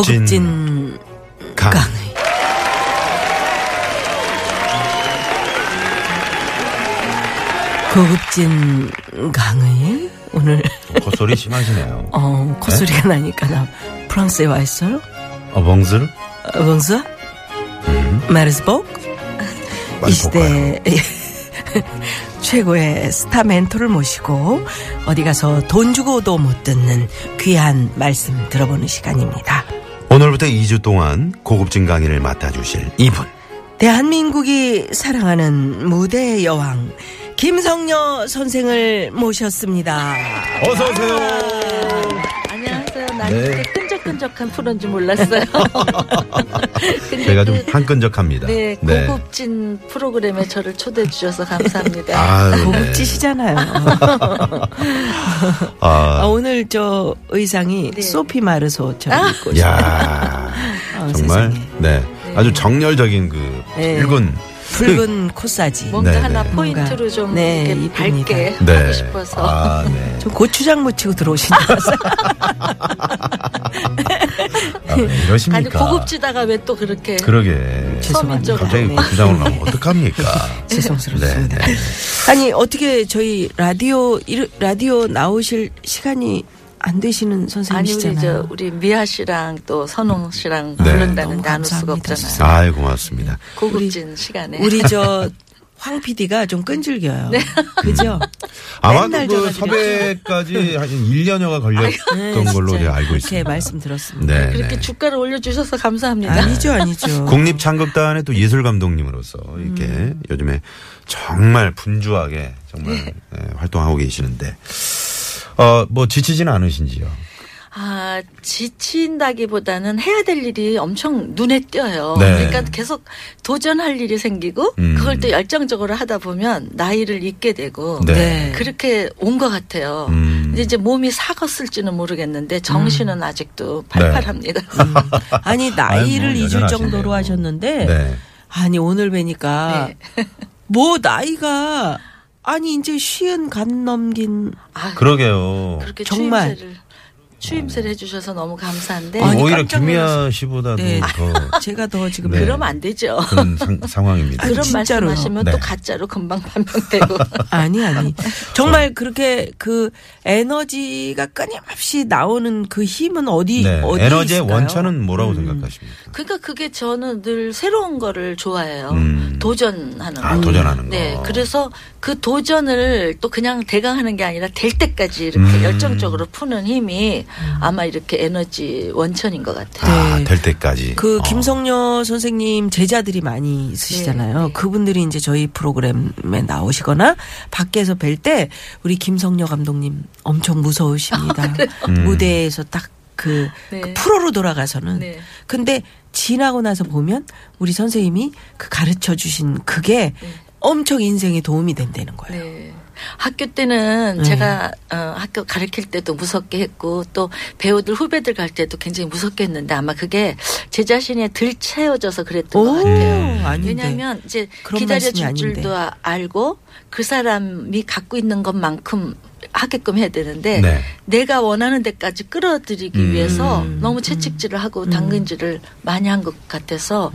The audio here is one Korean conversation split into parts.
고급진, 고급진 강. 강. 고급진 강의 오늘 콧소리 심하시네요. 어 콧소리가 나니까 나 프랑스에 와 있어요. 어, 멍슬? 어, 봉수 메르스복 이 시대 최고의 스타 멘토를 모시고 어디 가서 돈 주고도 못 듣는 귀한 말씀 들어보는 시간입니다. 오늘부터 2주 동안 고급진 강의를 맡아주실 이분. 대한민국이 사랑하는 무대 여왕 김성녀 선생을 모셨습니다. 어서 오세요. 안녕하세요. 난 네. 이렇게 끈적끈적한 프로인 줄 몰랐어요. 근데 제가 좀 그, 한끈적합니다. 네, 고급진 프로그램에 저를 초대해 주셔서 감사합니다. 아유, 네. 고급지시잖아요. 아, 아, 오늘 저 의상이 네. 소피 마르소처럼 입고 오셨 야 어, 정말, 세상에. 네. 아주 정열적인 그 네. 붉은 붉은 코사지. 뭔가 네, 하나 네. 포인트로 좀 네, 이렇게 이쁩니다. 밝게 네. 하고 싶어서. 아, 네. 저 고추장 묻히고 들어오신 줄 알았어요. 아, 왜 아니 이러십니까? 고급지다가 왜 또 그렇게 그러게. 죄송합니다. 갑자기 네. 고추장으로 나오면 어떡합니까? 죄송스럽습니다. 네, 네. 아니 어떻게 저희 라디오 라디오 나오실 시간이 안 되시는 아니 우리 선생님이시잖아요. 저 우리 미아 씨랑 또 선홍 씨랑 네. 부른다는데 너무 나눌 수가 없잖아요. 아이, 고맙습니다. 고급진 시간에. 우리 저 황 PD가 좀 끈질겨요. 그죠? 아마도 맨날 그 섭외까지 한 1년여가 걸렸던 걸로 제가 알고 있습니다. 말씀드렸습니다. 네, 그렇게 네. 주가를 올려주셔서 감사합니다. 아니죠, 아니죠. 국립창극단의 또 예술 감독님으로서 이렇게 음. 요즘에 정말 분주하게 정말 네. 예, 활동하고 계시는데 어 뭐 지치지는 않으신지요? 아, 지친다기보다는 해야 될 일이 엄청 눈에 띄어요. 네. 그러니까 계속 도전할 일이 생기고 음. 그걸 또 열정적으로 하다 보면 나이를 잊게 되고 네. 네. 그렇게 온 것 같아요. 음. 근데 이제 몸이 사갔을지는 모르겠는데 정신은 음. 아직도 팔팔합니다. 아니 나이를 아유, 뭐 잊을. 정도로 하셨는데 네. 아니 오늘 뵈니까 네. 뭐 나이가 아니 이제 쉬은 간 넘긴 아, 그러게요. 그렇게 정말. 추임새를 추임새를 해주셔서 너무 감사한데 아니, 오히려 깜짝 김미아 놀랐어요. 씨보다도 네. 더 제가 더 지금 네. 그러면 안 되죠. 그런 상, 상황입니다. 아니, 그런 진짜로요. 말씀하시면 네. 또 가짜로 금방 판명되고. 아니 아니 정말 그렇게 그 에너지가 끊임없이 나오는 그 힘은 어디 네. 어디 에너지의 있을까요? 원천은 뭐라고 음. 생각하십니까? 그러니까 그게 저는 늘 새로운 거를 좋아해요. 음. 도전하는 아, 거. 도전하는 거. 네, 그래서 그 도전을 또 그냥 대강하는 게 아니라 될 때까지 이렇게 음. 열정적으로 푸는 힘이 아마 이렇게 에너지 원천인 것 같아요. 아, 네. 될 때까지. 그 어. 김성녀 선생님 제자들이 많이 있으시잖아요. 네. 그분들이 이제 저희 프로그램에 나오시거나 밖에서 뵐 때 우리 김성녀 감독님 엄청 무서우십니다. 음. 무대에서 딱 그 네. 프로로 돌아가서는 네. 근데 지나고 나서 보면 우리 선생님이 그 가르쳐 주신 그게 엄청 인생에 도움이 된다는 거예요. 네. 학교 때는 네. 제가 어, 학교 가르칠 때도 무섭게 했고 또 배우들 후배들 갈 때도 굉장히 무섭게 했는데 아마 그게 제 자신에 들 채워져서 그랬던 것 오, 같아요. 아닌데. 왜냐하면 이제 기다려줄 아닌데. 줄도 아- 알고 그 사람이 갖고 있는 것만큼 하게끔 해야 되는데 네. 내가 원하는 데까지 끌어들이기 음. 위해서 너무 채찍질을 하고 당근질을 많이 한 것 같아서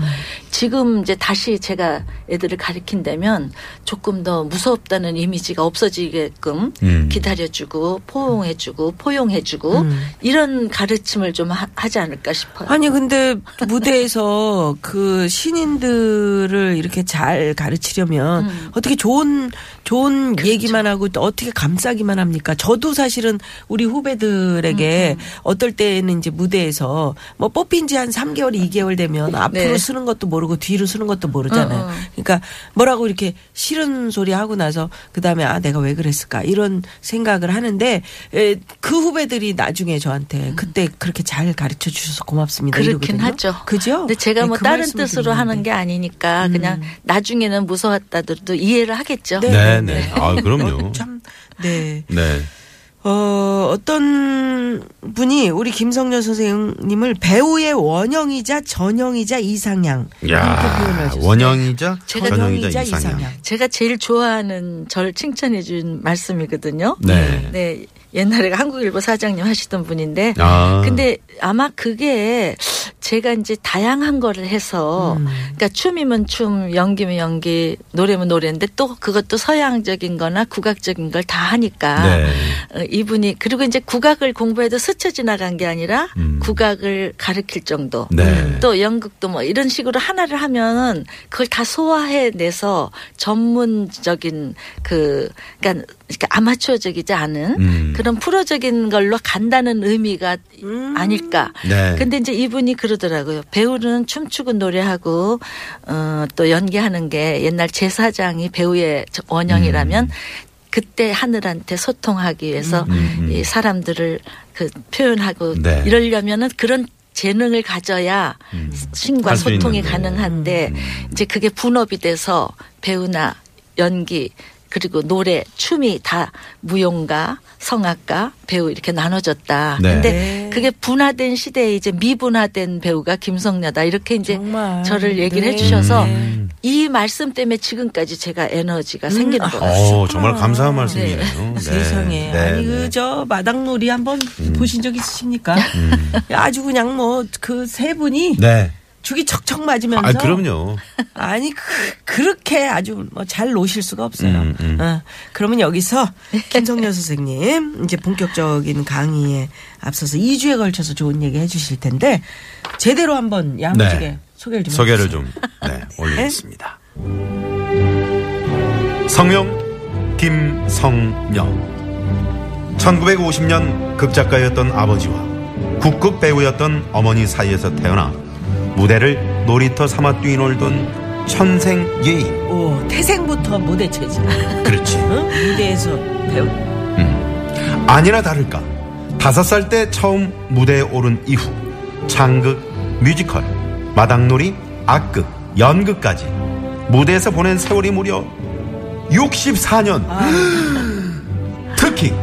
지금 이제 다시 제가 애들을 가리킨다면 조금 더 무섭다는 이미지가 없어지게끔 음. 기다려주고 포용해주고 포용해주고 음. 이런 가르침을 좀 하, 지 않을까 싶어요. 아니 근데 무대에서 그 신인들을 이렇게 잘 가르치려면 음. 어떻게 좋은 좋은 얘기만 하고 또 어떻게 감싸기만 합니까? 저도 사실은 우리 후배들에게 어떨 때는 이제 무대에서 뭐 뽑힌 지 한 3개월, 2개월 되면 앞으로 네. 쓰는 것도 모르고 뒤로 쓰는 것도 모르잖아요. 어, 어. 그러니까 뭐라고 이렇게 싫은 소리 하고 나서 그다음에 아 내가 왜 그랬을까 이런 생각을 하는데 에, 그 후배들이 나중에 저한테 그때 그렇게 잘 가르쳐 주셔서 고맙습니다. 그렇긴 이러거든요. 하죠. 그죠? 근데 제가 네, 뭐 그 다른 뜻으로 드리는데. 하는 게 아니니까 그냥 나중에는 무서웠다들도 이해를 하겠죠. 네, 네. 아, 그럼요. 참 네. 네. 어, 어떤 분이 우리 김성녀 선생님을 배우의 원형이자 전형이자 이상향 이렇게 야. 원형이자 제가 전형이자 이상형. 제가 제일 좋아하는 저를 칭찬해 준 말씀이거든요. 네. 네. 옛날에 한국일보 사장님 하시던 분인데 아. 근데 아마 그게 제가 이제 다양한 거를 해서 음. 그러니까 춤이면 춤, 연기면 연기, 노래면 노래인데 또 그것도 서양적인 거나 국악적인 걸 다 하니까 네. 어, 이분이 그리고 이제 국악을 공부해도 스쳐 지나간 게 아니라 음. 국악을 가르칠 정도 네. 또 연극도 뭐 이런 식으로 하나를 하면은 그걸 다 소화해 내서 전문적인 그 그러니까, 그러니까 아마추어적이지 않은 음. 그런 프로적인 걸로 간다는 의미가 아닐까. 네. 근데 이제 이분이 그러더라고요. 배우는 춤추고 노래하고 어, 또 연기하는 게 옛날 제사장이 배우의 저- 원형이라면 그때 하늘한테 소통하기 위해서 음, 음. 이 사람들을 그 표현하고 네. 이러려면은 그런 재능을 가져야 신과 할수 소통이. 가능한데 이제 그게 분업이 돼서 배우나 연기 그리고 노래, 춤이 다 무용가, 성악가, 배우 이렇게 나눠졌다. 네. 근데 네. 그게 분화된 시대에 이제 미분화된 배우가 김성녀다 이렇게 이제 정말. 저를 얘기를 네. 해 주셔서 음. 이 말씀 때문에 지금까지 제가 에너지가 생기는 것 같아요. 어, 정말 감사한. 네. 세상에 네, 아니 네. 그저 마당놀이 한번 보신 적 있으십니까? 아주 그냥 뭐 그 세 분이 네. 죽이 척척 맞으면서 아, 그럼요. 아니 그, 렇게 아주 뭐 잘 노실 수가 없어요. 음, 음. 어, 그러면 여기서 김성녀 선생님 이제 본격적인 강의에 앞서서 2주에 걸쳐서 좋은 얘기 해 주실 텐데 제대로 한번 야무지게 네. 소개를 좀 소개를 해주세요. 좀 네, 올리겠습니다. 성명 김성녀 1950년 극작가였던 아버지와 국극 배우였던 어머니 사이에서 태어나 무대를 놀이터 삼아 뛰놀던 천생 예인 오 태생부터 무대 체질. 그렇지 응? 무대에서 배우. 음. 아니나 다를까 다섯 살 때 처음 무대에 오른 이후 창극, 뮤지컬, 마당놀이, 악극, 연극까지 무대에서 보낸 세월이 무려 64년 특히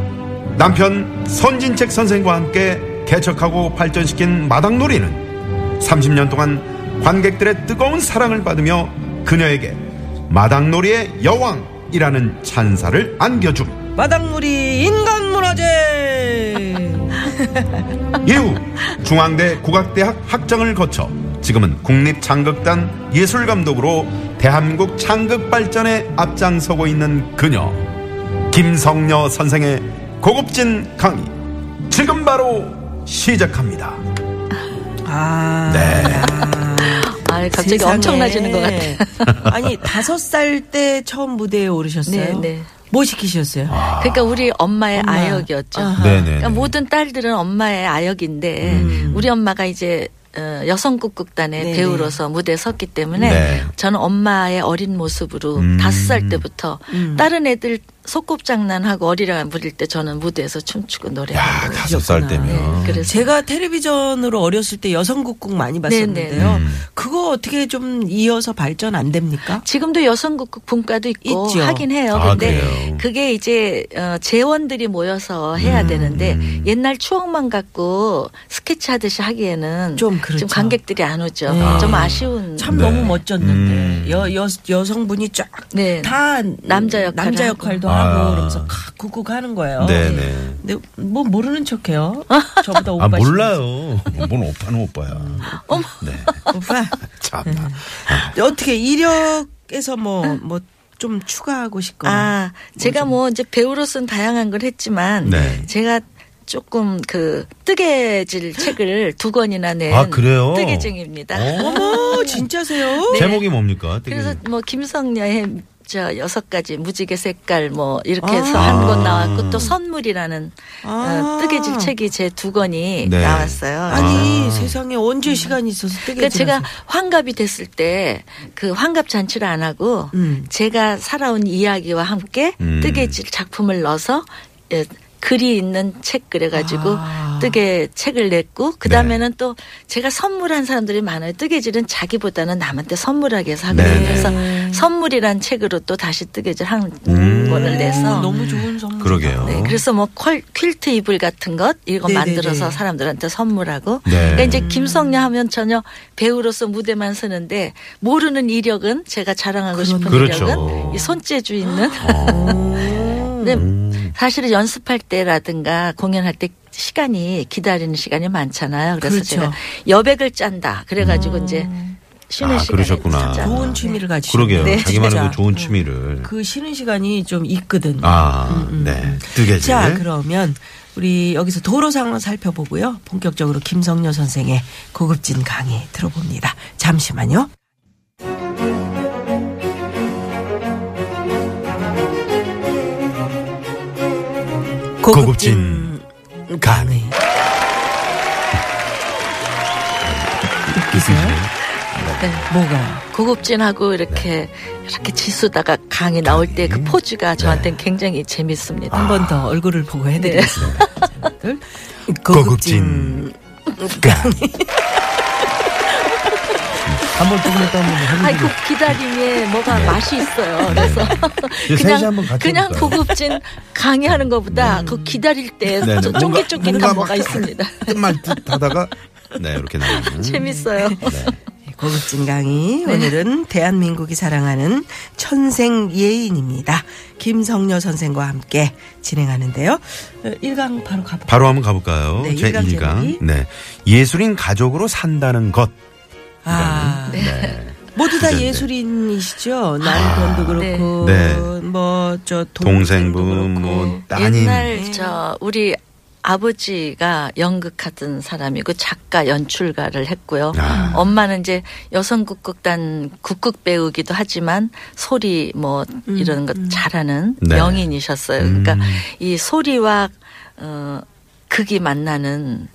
남편 선진책 선생과 함께 개척하고 발전시킨 마당놀이는 30년 동안 관객들의 뜨거운 사랑을 받으며 그녀에게 마당놀이의 여왕이라는 찬사를 안겨줌 마당놀이 인간문화재. 이후 중앙대 국악대학 학장을 거쳐 지금은 국립창극단 예술감독으로 대한민국 창극 발전에 앞장서고 있는 그녀 김성녀 선생의 고급진 강의 지금 바로 시작합니다. 아. 네. 아, 갑자기 세상에. 엄청나지는 것 같아요. 아니 다섯 살 때 처음 무대에 오르셨어요. 네, 네. 뭐 시키셨어요? 그러니까 우리 엄마의 엄마. 아역이었죠. 아하. 네네. 그러니까 모든 딸들은 엄마의 아역인데 우리 엄마가 이제 어, 여성국극단의 음. 네네. 배우로서 무대에 섰기 때문에 네. 저는 엄마의 어린 모습으로 음. 다섯 살 때부터 음. 다른 애들 소꿉장난하고 어리랑 부릴 때 저는 무대에서 춤추고 거예요. 다섯 살. 때면 네, 그래서 제가 텔레비전으로 어렸을 때 여성국국 많이 봤었는데요. 음. 그거 어떻게 좀 이어서 발전 안 됩니까? 지금도 여성국극 분과도 있고 있죠. 하긴 해요. 아, 근데 그래요? 그게 이제 어, 재원들이 모여서 해야 음, 되는데 음. 옛날 추억만 갖고 스케치 하듯이 하기에는 좀 그렇죠. 관객들이 안 오죠. 네. 좀 아쉬운. 참 네. 너무 멋졌는데 음. 여, 여, 여성분이 쫙 네. 다 남자 역할을 남자. 역할도 아. 하고 그러면서 칵 쿡쿡 하는 거예요. 네네. 근데 뭐 모르는 척해요. 저보다 오빠 아 몰라요. 뭔 오빠는 오빠야. 네. 오빠 참나. 어떻게 이력에서 뭐 뭐 좀 추가하고 싶거나 아, 제가 뭐 이제 배우로서는 다양한 걸 했지만 네. 제가 조금 그 뜨개질 책을 두 권이나 낸 아 그래요? 뜨개쟁입니다. 어? 어머 진짜세요? 네. 제목이 뭡니까? 되게- 그래서 뭐 김성녀의 저 여섯 가지 무지개 색깔 뭐 이렇게 해서 아. 한권 나왔고 또 선물이라는 아. 어, 뜨개질 책이 제 두 권이 네. 나왔어요. 아니 아. 세상에 언제 시간이 있어서 뜨개 그러니까 제가 환갑이 됐을 때 그 환갑 잔치를 안 하고 음. 제가 살아온 이야기와 함께 음. 뜨개질 작품을 넣어서 예, 글이 있는 책 그래가지고 아. 뜨개 책을 냈고 그 네. 다음에는 또 제가 선물한 사람들이 많아요. 뜨개질은 자기보다는 남한테 선물하기 위해서 하거든요. 네, 네. 그래서 선물이란 책으로 또 다시 뜨개질 한 음. 권을 내서 너무 좋은 선물. 그러게요. 네, 그래서 뭐 퀄, 퀼트 이불 같은 것 이거 네네네. 만들어서 사람들한테 선물하고 네. 그러니까 이제 김성녀 하면 전혀 배우로서 무대만 서는데 모르는 이력은 제가 자랑하고 싶은 그렇죠. 이력은 이 손재주 있는 어. 근데 음. 사실은 연습할 때라든가 공연할 때 시간이 기다리는 시간이 많잖아요. 그래서 그렇죠. 제가 여백을 짠다. 그래가지고 이제 쉬는 아, 시간에 그러셨구나. 좋은 취미를 가지고. 그러게요. 네, 자기만의. 그 좋은 취미를. 그 쉬는 시간이 좀 있거든. 아, 음, 음, 네. 음. 뜨개질. 자, 그러면 우리 여기서 도로 상황 살펴보고요. 본격적으로 김성녀 선생의 고급진 강의 들어봅니다. 잠시만요. 고급진 강의. 웃기세요? 네. 뭐가? 고급진하고 이렇게 이렇게 지수다가 강이 나올 때 그 포즈가 저한테는 굉장히 재밌습니다. 한 번 더 얼굴을 보고 해드리겠습니다. 자, 둘. 고급진 강의. 한번 조금 했다 한번 아이 그 기다림에 뭐가 네. 맛이 있어요. 그래서 셋이 그냥 한번 같이 그냥? 고급진 강의하는 것보다 그 기다릴 때 네, 네. 쫑깃쫑깃한 뭔가 뭐가 막 있습니다. 끝말 듯 하다가 네, 이렇게 나오는. 재밌어요. 고급진 강의. 네. 오늘은 대한민국이 사랑하는 천생 예인입니다. 김성녀 선생과 함께 진행하는데요. 어, 1강 바로 가볼까요? 바로 한번 가볼까요? 네, 제 일강 1강. 제목이. 네. 예술인 가족으로 산다는 것. 아, 네. 모두 다. 예술인이시죠. 남편도 그렇고, 네. 뭐, 저, 동생분, 뭐, 따님. 옛날 네. 저 우리 아버지가 연극하던 사람이고 작가 연출가를 했고요. 아. 엄마는 이제 여성국극단 국극 배우기도 하지만 소리 뭐 이런 것 잘하는 네. 명인이셨어요. 음. 그러니까 이 소리와 어 극이 만나는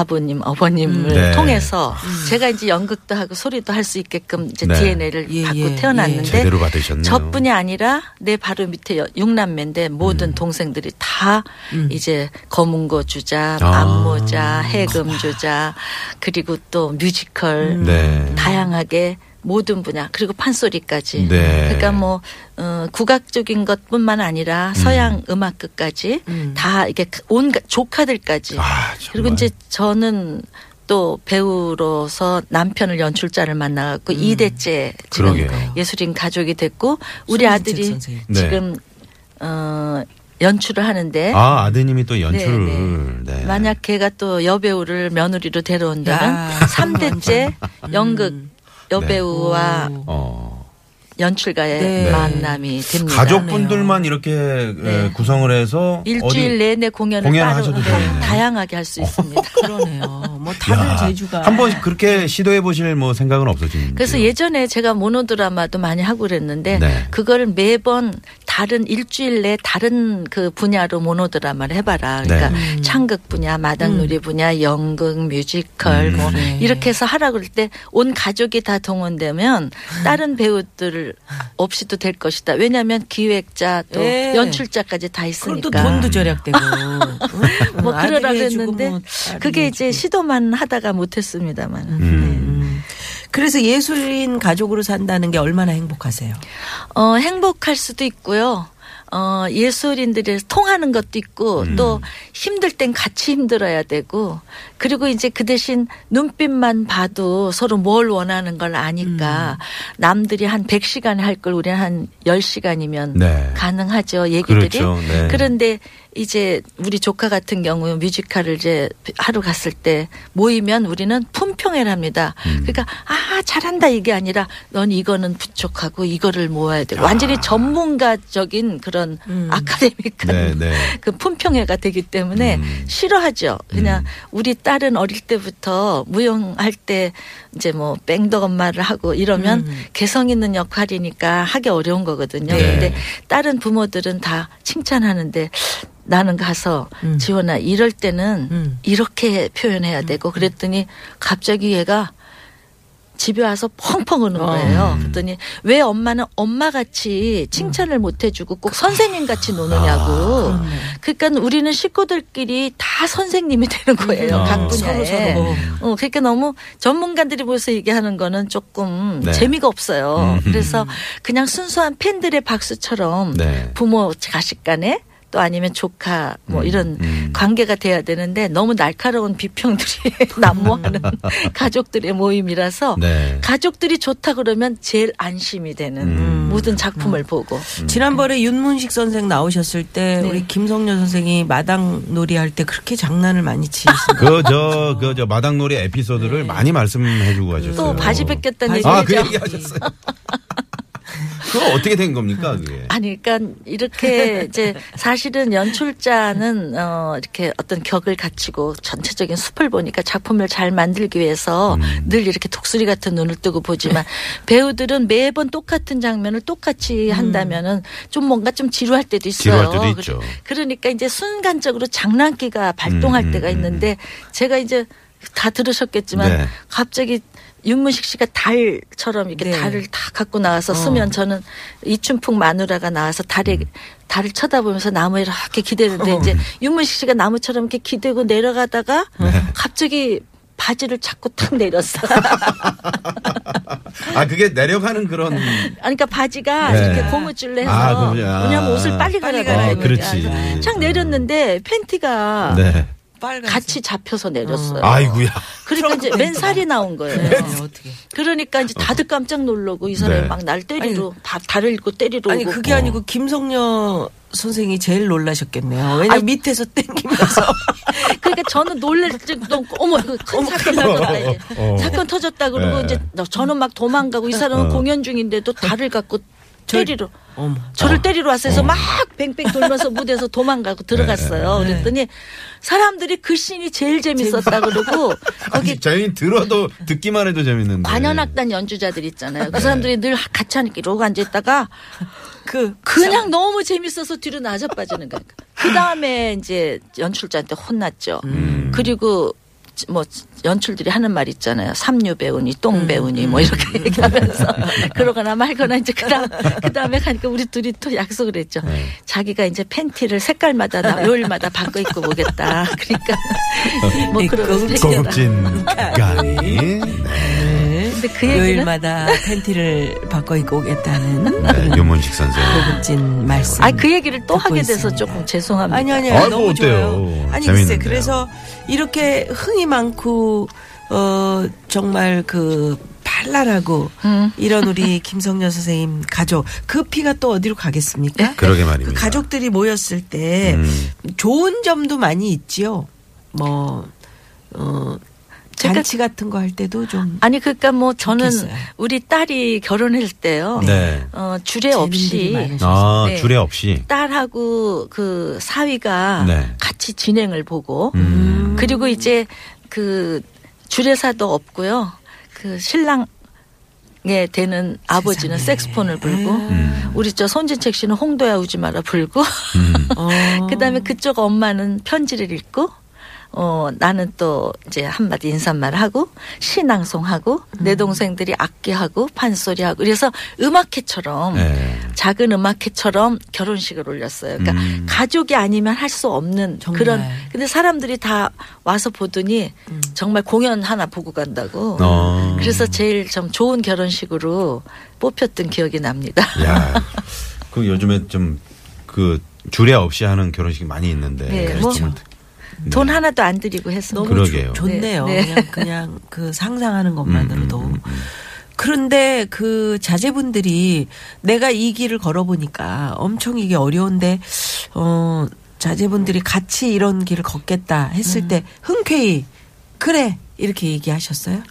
아버님, 어머님을 네. 통해서 제가 이제 연극도 하고 소리도 할 수 있게끔 이제 네. DNA를 예, 받고 예, 태어났는데 제대로 받으셨네요. 저뿐이 아니라 내 바로 밑에 여- 육남매인데 모든 동생들이 다 이제 검은고 주자, 아. 안모자, 해금 주자, 그리고 또 뮤지컬 네. 다양하게 모든 분야 그리고 판소리까지. 네. 그러니까 뭐 어, 국악적인 것뿐만 아니라 서양 음. 악극까지 다 이게 온 조카들까지. 아. 그리고 이제 저는 또 배우로서 남편을 연출자를 만나갖고 이대째 지금 그러게요. 예술인 가족이 됐고 우리 아들이 선생님. 네. 지금 어 연출을 하는데 아, 아드님이 또 연출을. 네, 네. 만약 걔가 또 여배우를 며느리로 데려온다면 야, 삼대째 연극 여배우와 오. 어. 연출가의 네. 만남이 됩니다. 가족분들만 이렇게 에, 구성을 해서 일주일 내내 공연을 공연을 따로 하셔도 네. 다양하게 할 수 있습니다. 그러네요. 뭐 다들 야, 재주가. 한번 그렇게 시도해 보실 뭐 생각은 없으신지. 그래서 예전에 제가 모노드라마도 많이 하고 그랬는데 네. 그걸 매번 다른 일주일 내 다른 그 분야로 모노드라마를 해봐라. 그러니까 네. 창극 분야, 마당놀이 분야, 연극, 뮤지컬 음. 뭐 그래. 이렇게 해서 하라 그럴 때 온 가족이 다 동원되면 다른 배우들 없이도 될 것이다. 왜냐하면 기획자 또 예. 연출자까지 다 있으니까. 또 돈도 절약되고. 뭐 그러라 그랬는데 뭐 그게 이제. 시도만 하다가 못했습니다만. 음. 음. 그래서 예술인 가족으로 산다는 게 얼마나 행복하세요? 어, 행복할 수도 있고요. 어, 예술인들이 통하는 것도 있고 음. 또 힘들 땐 같이 힘들어야 되고 그리고 이제 그 대신 눈빛만 봐도 서로 뭘 원하는 걸 아니까 남들이 한 100시간에 할걸 우리는 한 10시간이면 네. 가능하죠. 얘기들이. 그렇죠. 네. 그런데 이제 우리 조카 같은 경우 뮤지컬을 이제 하러 갔을 때 모이면 우리는 품평회를 합니다. 음. 그러니까 아 잘한다 이게 아니라 넌 이거는 부족하고 이거를 모아야 돼. 완전히 전문가적인 그런 아카데미컬 네, 네. 그 품평회가 되기 때문에 음. 싫어하죠. 그냥 우리 딸은 어릴 때부터 무용할 때 이제 뭐 뺑덕 엄마를 하고 이러면 개성 있는 역할이니까 하기 어려운 거거든요. 네. 근데 다른 부모들은 다 칭찬하는데 나는 가서 지원아 이럴 때는 음. 이렇게 표현해야 되고 그랬더니 갑자기 얘가 집에 와서 펑펑 우는 거예요. 그랬더니 왜 엄마는 엄마 같이 칭찬을 못 해주고 꼭 선생님 같이 노느냐고. 그러니까 우리는 식구들끼리 다 선생님이 되는 거예요. 음. 각 아. 분야에. 서로. 어, 그러니까 너무 전문가들이 모여서 얘기하는 거는 조금 네. 재미가 없어요. 음. 그래서 그냥 순수한 팬들의 박수처럼 네. 부모 자식 간에 또 아니면 조카 뭐 음, 이런 음. 관계가 돼야 되는데 너무 날카로운 비평들이 난무하는 가족들의 모임이라서 네. 가족들이 좋다 그러면 제일 안심이 되는 음. 모든 작품을 보고 지난번에 윤문식 선생 나오셨을 때 네. 우리 김성녀 선생이 마당 놀이 할 때 그렇게 장난을 많이 치시고 그저 그저 마당놀이 에피소드를 많이 말씀해주고 가셨어요. 네. 또 바지 뺏겼다는 아, 그 얘기죠. 얘기 하셨어요. 그거 어떻게 된 겁니까, 그게? 아니, 그러니까 이렇게 이제 사실은 연출자는 어 이렇게 어떤 격을 갖추고 전체적인 숲을 보니까 작품을 잘 만들기 위해서 음. 늘 이렇게 독수리 같은 눈을 뜨고 보지만 배우들은 매번 똑같은 장면을 똑같이 한다면은 좀 뭔가 좀 지루할 때도 있어요. 지루할 때도 있죠. 그러니까 이제 순간적으로 장난기가 발동할 음, 때가 음, 있는데 제가 이제 다 들으셨겠지만 네. 갑자기 윤문식 씨가 달처럼 이렇게 네. 달을 다 갖고 나와서 어. 쓰면 저는 이춘풍 마누라가 나와서 달에 달을 쳐다보면서 나무에 이렇게 기대는데 어. 이제 윤문식 씨가 나무처럼 이렇게 기대고 내려가다가 네. 갑자기 바지를 자꾸 탁 내렸어. 아, 그게 내려가는 그런. 아니, 그러니까 바지가 네. 이렇게 고무줄로 해서 아. 아. 왜냐면 옷을 빨리 갈아야 되니까. 그렇지. 착 내렸는데 팬티가 네. 빨간 같이 잡혀서 내렸어요. 아이구야. 그러니까 이제 맨살이 나온 거예요. 어떻게? 그러니까 이제 다들 깜짝 놀라고 이 사람이 네. 막날 때리러 다 달을 입고 때리러 아니 오고. 그게 아니고 김성녀 선생이 제일 놀라셨겠네요. 왜냐 면 밑에서 땡기면서 그러니까 저는 놀랄 없고 어머 큰 사건 터졌다 이제 어. 사건 터졌다 그러고 네. 이제 저는 막 도망가고 이 사람은 어. 공연 중인데도 달을 갖고 때리러 어머. 저를 때리러 왔어요. 그래서 막 뱅뱅 돌면서 무대에서 도망가고 들어갔어요. 네. 그랬더니 사람들이 그 씬이 제일 재밌었다 그러고 거기 아니, 저희 들어도 듣기만 해도 재밌는데. 관현악단 연주자들 있잖아요. 그 사람들이 늘 같이 하니까 이러고 앉아 있다가 그 그냥 너무 재밌어서 뒤로 나져 빠지는 거니까. 그 다음에 이제 연출자한테 혼났죠. 음. 그리고 뭐 연출들이 하는 말 있잖아요. 삼류 배우니 똥 배우니 뭐 이렇게 얘기하면서 그러거나 말거나 이제 그다음 그다음에 가니까 우리 둘이 또 약속을 했죠. 네. 자기가 이제 팬티를 색깔마다 나- 요일마다 바꿔 입고 보겠다. 그러니까 뭐이 그런 고급진 가니. 네. 네. 근데 그 얘기는 요일마다 팬티를 바꿔 입고 오겠다는 네, 윤문식 선생. 고급진 말씀. 아 그 얘기를 또 하게 돼서 있습니다. 조금 죄송합니다. 아니 아니 아이고, 아니 너무 어때요? 좋아요. 아니 글쎄. 그래서 이렇게 흥이 많고 어 정말 그 발랄하고 음. 이런 우리 김성녀 선생님 가족 그 피가 또 어디로 가겠습니까? 그러게 그 말입니다. 가족들이 모였을 때 음. 좋은 점도 많이 있지요. 뭐 어, 잔치 같은 거 할 때도 좀 아니 그러니까 뭐 저는 좋겠어요. 우리 딸이 결혼할 때요. 네. 어 주례 없이 많으셔서. 아, 네. 주례 없이. 딸하고 그 사위가 네. 같이 진행을 보고 음. 그리고 이제 그 주례사도 없고요. 그 신랑에 되는 아버지는 색스폰을 불고 음. 우리 저 손진책 씨는 홍도야 우지 마라 불고 음. 어. 그다음에 그쪽 엄마는 편지를 읽고 어 나는 또 이제 한마디 인사말 하고 시낭송하고 내 동생들이 악기하고 판소리하고 그래서 음악회처럼 네. 작은 음악회처럼 결혼식을 올렸어요. 그러니까 음. 가족이 아니면 할 수 없는 정말. 그런 근데 사람들이 다 와서 보더니 정말 공연 하나 보고 간다고. 어. 그래서 제일 좀 좋은 결혼식으로 뽑혔던 기억이 납니다. 야, 그 요즘에 좀그 주례 없이 하는 결혼식이 많이 있는데. 네, 뭐. 돈 하나도 안 들이고 했습니다. 너무 그러게요. 좋, 좋네요. 네. 그냥 그냥 그 상상하는 것만으로도. 음, 음, 음, 음. 그런데 그 자제분들이 내가 이 길을 걸어보니까 엄청 이게 어려운데 어 자제분들이 같이 이런 길을 걷겠다 했을 음. 때 흔쾌히 그래 이렇게 얘기하셨어요?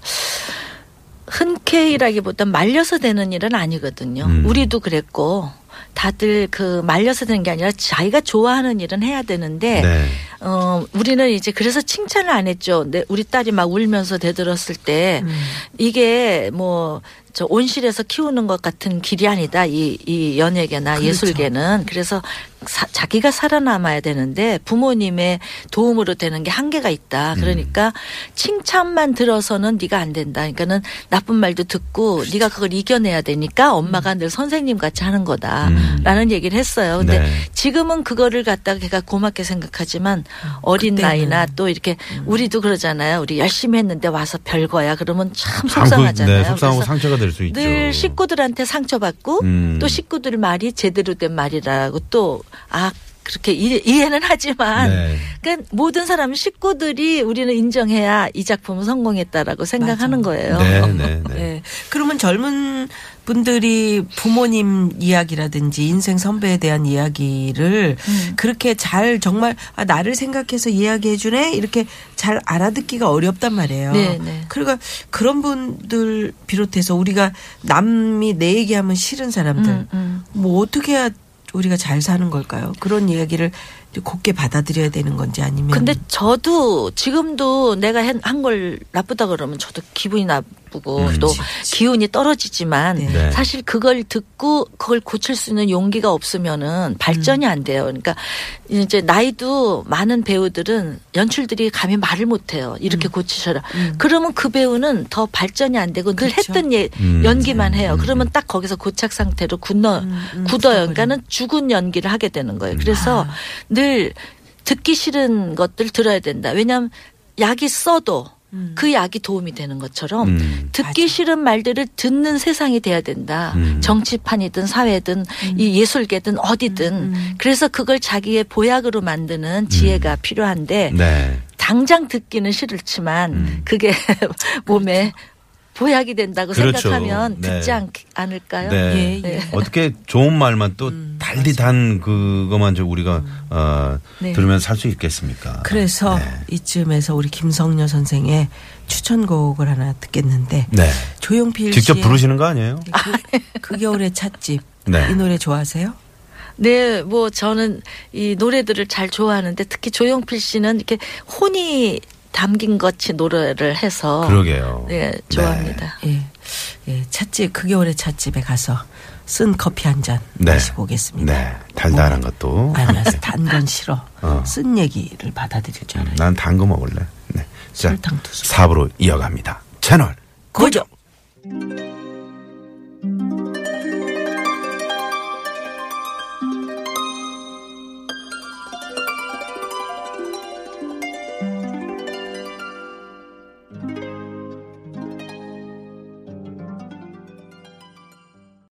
흔쾌히라기보단 말려서 되는 일은 아니거든요. 음. 우리도 그랬고 다들 그 말려서 되는 게 아니라 자기가 좋아하는 일은 해야 되는데 네. 어 우리는 이제 그래서 칭찬을 안 했죠. 내 우리 딸이 막 울면서 대들었을 때 음. 이게 뭐 저 온실에서 키우는 것 같은 길이 아니다. 이, 이 연예계나 그렇죠. 예술계는. 그래서 사- 자기가 살아남아야 되는데 부모님의 도움으로 되는 게 한계가 있다. 음. 그러니까 칭찬만 들어서는 네가 안 된다. 그러니까는 나쁜 말도 듣고 그렇죠. 네가 그걸 이겨내야 되니까 엄마가 늘 선생님 같이 하는 거다라는 얘기를 했어요. 근데 음. 네. 지금은 그거를 갖다가 걔가 고맙게 생각하지만 어린 그때는. 나이나 또 이렇게 우리도 그러잖아요. 우리 열심히 했는데 와서 별거야. 그러면 참참 그- 속상하잖아요. 네, 속상하고 상처가 될 수 있죠. 늘 식구들한테 상처받고 음. 또 식구들 말이 제대로 된 말이라고 또아 그렇게 이- 이해 는 하지만 네. 그러니까 모든 사람 식구들이 우리는 인정해야 이 작품은 성공했다라고 생각하는 거예요. 네, 네, 네. 네. 그러면 젊은 분들이 부모님 이야기라든지 인생 선배에 대한 이야기를 음. 그렇게 잘 정말 아, 나를 생각해서 이야기해 주네 이렇게 잘 알아듣기가 어렵단 말이에요. 네, 네. 그러니까 그런 분들 비롯해서 우리가 남이 내 얘기하면 싫은 사람들 음, 음. 뭐 어떻게 해야 우리가 잘 사는 걸까요? 그런 이야기를 곱게 받아들여야 되는 건지 아니면 근데 저도 지금도 내가 한 걸 나쁘다 그러면 저도 기분이 나쁘 고 음. 또 그치, 기운이 떨어지지만 네. 네. 사실 그걸 듣고 그걸 고칠 수 있는 용기가 없으면은 발전이 안 돼요. 그러니까 이제 나이도 많은 배우들은 연출들이 감히 말을 못 해요. 이렇게 고치셔라. 그러면 그 배우는 더 발전이 안 되고 늘 음. 그렇죠. 했던 예, 음. 연기만 해요. 그러면 딱 거기서 고착 상태로 굳어 음, 음, 굳어요. 그러니까는 죽은 연기를 하게 되는 거예요. 그래서 아. 늘 듣기 싫은 것들 들어야 된다. 왜냐하면 약이 써도 그 약이 도움이 되는 것처럼 음. 듣기 맞아. 싫은 말들을 듣는 세상이 돼야 된다. 음. 정치판이든 사회든 이 예술계든 어디든 음. 그래서 그걸 자기의 보약으로 만드는 지혜가 필요한데 네. 당장 듣기는 싫지만 음. 그게 몸에 보약이 된다고 그렇죠. 생각하면 네. 듣지 않, 않을까요? 네. 예, 예. 어떻게 좋은 말만 또 달디 단 그거만 저 우리가 어, 네. 들으면 살 수 있겠습니까? 그래서 네. 이쯤에서 우리 김성녀 선생의 추천곡을 하나 듣겠는데 네. 조용필 직접 부르시는 거 아니에요? 그, 그 겨울의 찻집 네. 이 노래 좋아하세요? 네, 뭐 저는 이 노래들을 잘 좋아하는데 특히 조용필 씨는 이렇게 혼이 담긴 것이 노래를 해서 그러게요. 네, 좋아합니다. 예, 예, 찻집 그 겨울의 찻집에 가서 쓴 커피 한잔 네. 마시고 오겠습니다. 네. 달달한 것도. 아니야, 단건 싫어. 어. 쓴 얘기를 받아들일 줄 알아요. 난단 거 먹을래. 네. 자, 설탕 두 숟갈. 4부로 이어갑니다. 채널 고정. 고정.